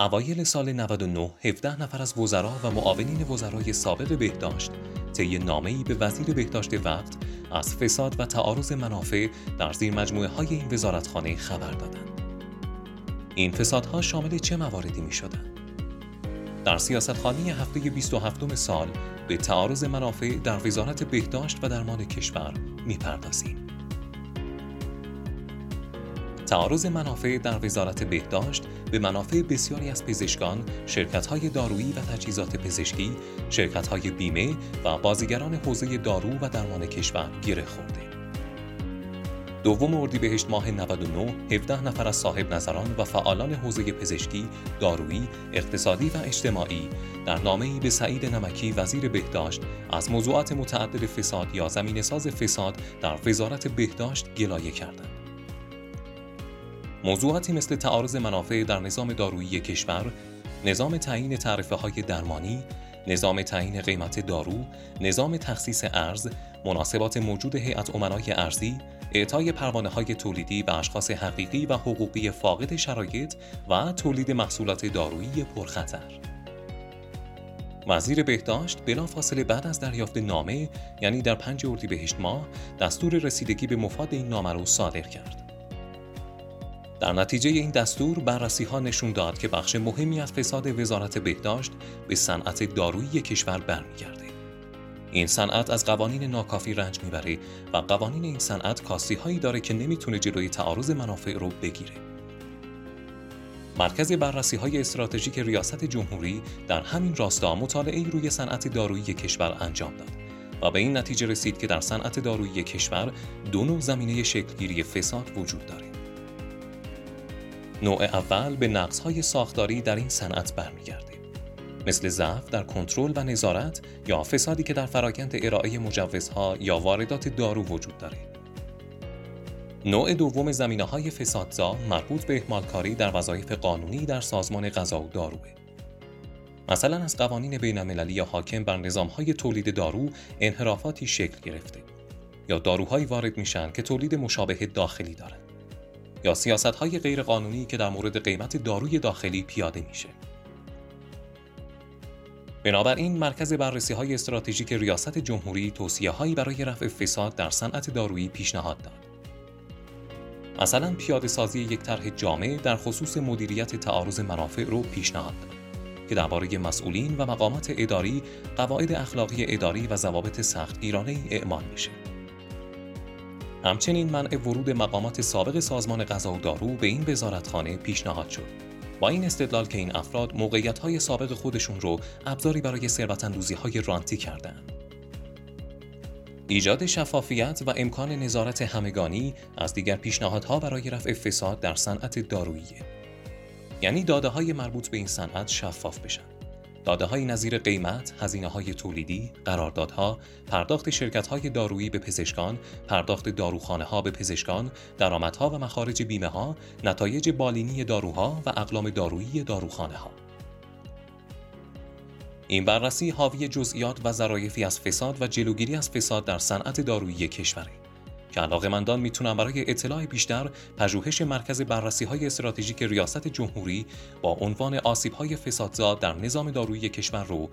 اوایل سال 99 17 نفر از وزرا و معاونین وزرای سابق بهداشت طی نامه‌ای به وزیر بهداشت وقت از فساد و تعارض منافع در زیر مجموعه های این وزارتخانه خبر دادند. این فسادها شامل چه مواردی می شدن؟ در سیاستخانه هفته 27 سال به تعارض منافع در وزارت بهداشت و درمان کشور می‌پردازیم. تعارض منافع در وزارت بهداشت به منافع بسیاری از پزشکان، شرکت‌های دارویی و تجهیزات پزشکی، شرکت‌های بیمه و بازیگران حوزه دارو و درمان کشور گره خورده. دوم اردیبهشت ماه 99 17 نفر از صاحب نظران و فعالان حوزه پزشکی، دارویی، اقتصادی و اجتماعی در نامه‌ای به سعید نمکی وزیر بهداشت از موضوعات متعدد فساد یا زمین ساز فساد در وزارت بهداشت گلایه کردند. موضوعاتی مثل تعارض منافع در نظام دارویی کشور، نظام تعیین تعرفه های درمانی، نظام تعیین قیمت دارو، نظام تخصیص ارز، مناسبات موجود هیئت امنای ارزی، اعطای پروانه های تولیدی به اشخاص حقیقی و حقوقی فاقد شرایط و تولید محصولات دارویی پرخطر. وزیر بهداشت بلافاصله بعد از دریافت نامه یعنی در پنج اردیبهشت ماه دستور رسیدگی به مفاد این نامه را صادر کرد. در نتیجه این دستور بررسی ها نشون داد که بخش مهمی از فساد وزارت بهداشت به صنعت دارویی کشور برمیگرده. این صنعت از قوانین ناکافی رنج می‌بره و قوانین این صنعت کاستی هایی داره که نمی‌تونه جلوی تعارض منافع رو بگیره. مرکز بررسی های استراتژیک ریاست جمهوری در همین راستا مطالعه روی صنعت دارویی کشور انجام داد و به این نتیجه رسید که در صنعت دارویی کشور دو نوع زمینه شکلگیری فساد وجود داره. نوع اول به نقصهای ساختاری در این صنعت برمیگرده مثل ضعف در کنترل و نظارت یا فسادی که در فرایند ارائه مجوزها یا واردات دارو وجود داره نوع دوم زمینه های فسادزا مربوط به اهمالکاری در وظایف قانونی در سازمان غذا و داروه. مثلا از قوانین بین یا حاکم بر نظام های تولید دارو انحرافاتی شکل گرفته یا داروهایی وارد میشن که تولید مشابه داخلی دارند. یا سیاست های غیر قانونی که در مورد قیمت داروی داخلی پیاده میشه. بنابراین مرکز بررسی های استراتژیک ریاست جمهوری توصیه هایی برای رفع فساد در صنعت دارویی پیشنهاد داد. مثلا پیاده سازی یک طرح جامع در خصوص مدیریت تعارض منافع رو پیشنهاد داد که درباره مسئولین و مقامات اداری قواعد اخلاقی اداری و ضوابط سختگیرانه ای اعمال میشه. همچنین منع ورود مقامات سابق سازمان غذا و دارو به این وزارتخانه پیشنهاد شد. با این استدلال که این افراد موقعیت سابق خودشون رو ابزاری برای ثروت های رانتی کردند. ایجاد شفافیت و امکان نظارت همگانی از دیگر پیشنهادها برای رفع فساد در صنعت دارویی یعنی داده های مربوط به این صنعت شفاف بشن داده های نظیر قیمت، هزینه های تولیدی، قراردادها، پرداخت شرکت های دارویی به پزشکان، پرداخت داروخانه ها به پزشکان، درآمدها و مخارج بیمه ها، نتایج بالینی داروها و اقلام دارویی داروخانه ها. این بررسی حاوی جزئیات و ظرایفی از فساد و جلوگیری از فساد در صنعت دارویی کشوره. که علاقمندان می‌تونن برای اطلاع بیشتر پژوهش مرکز بررسی های استراتژیک ریاست جمهوری با عنوان آسیب های فسادزا در نظام دارویی کشور رو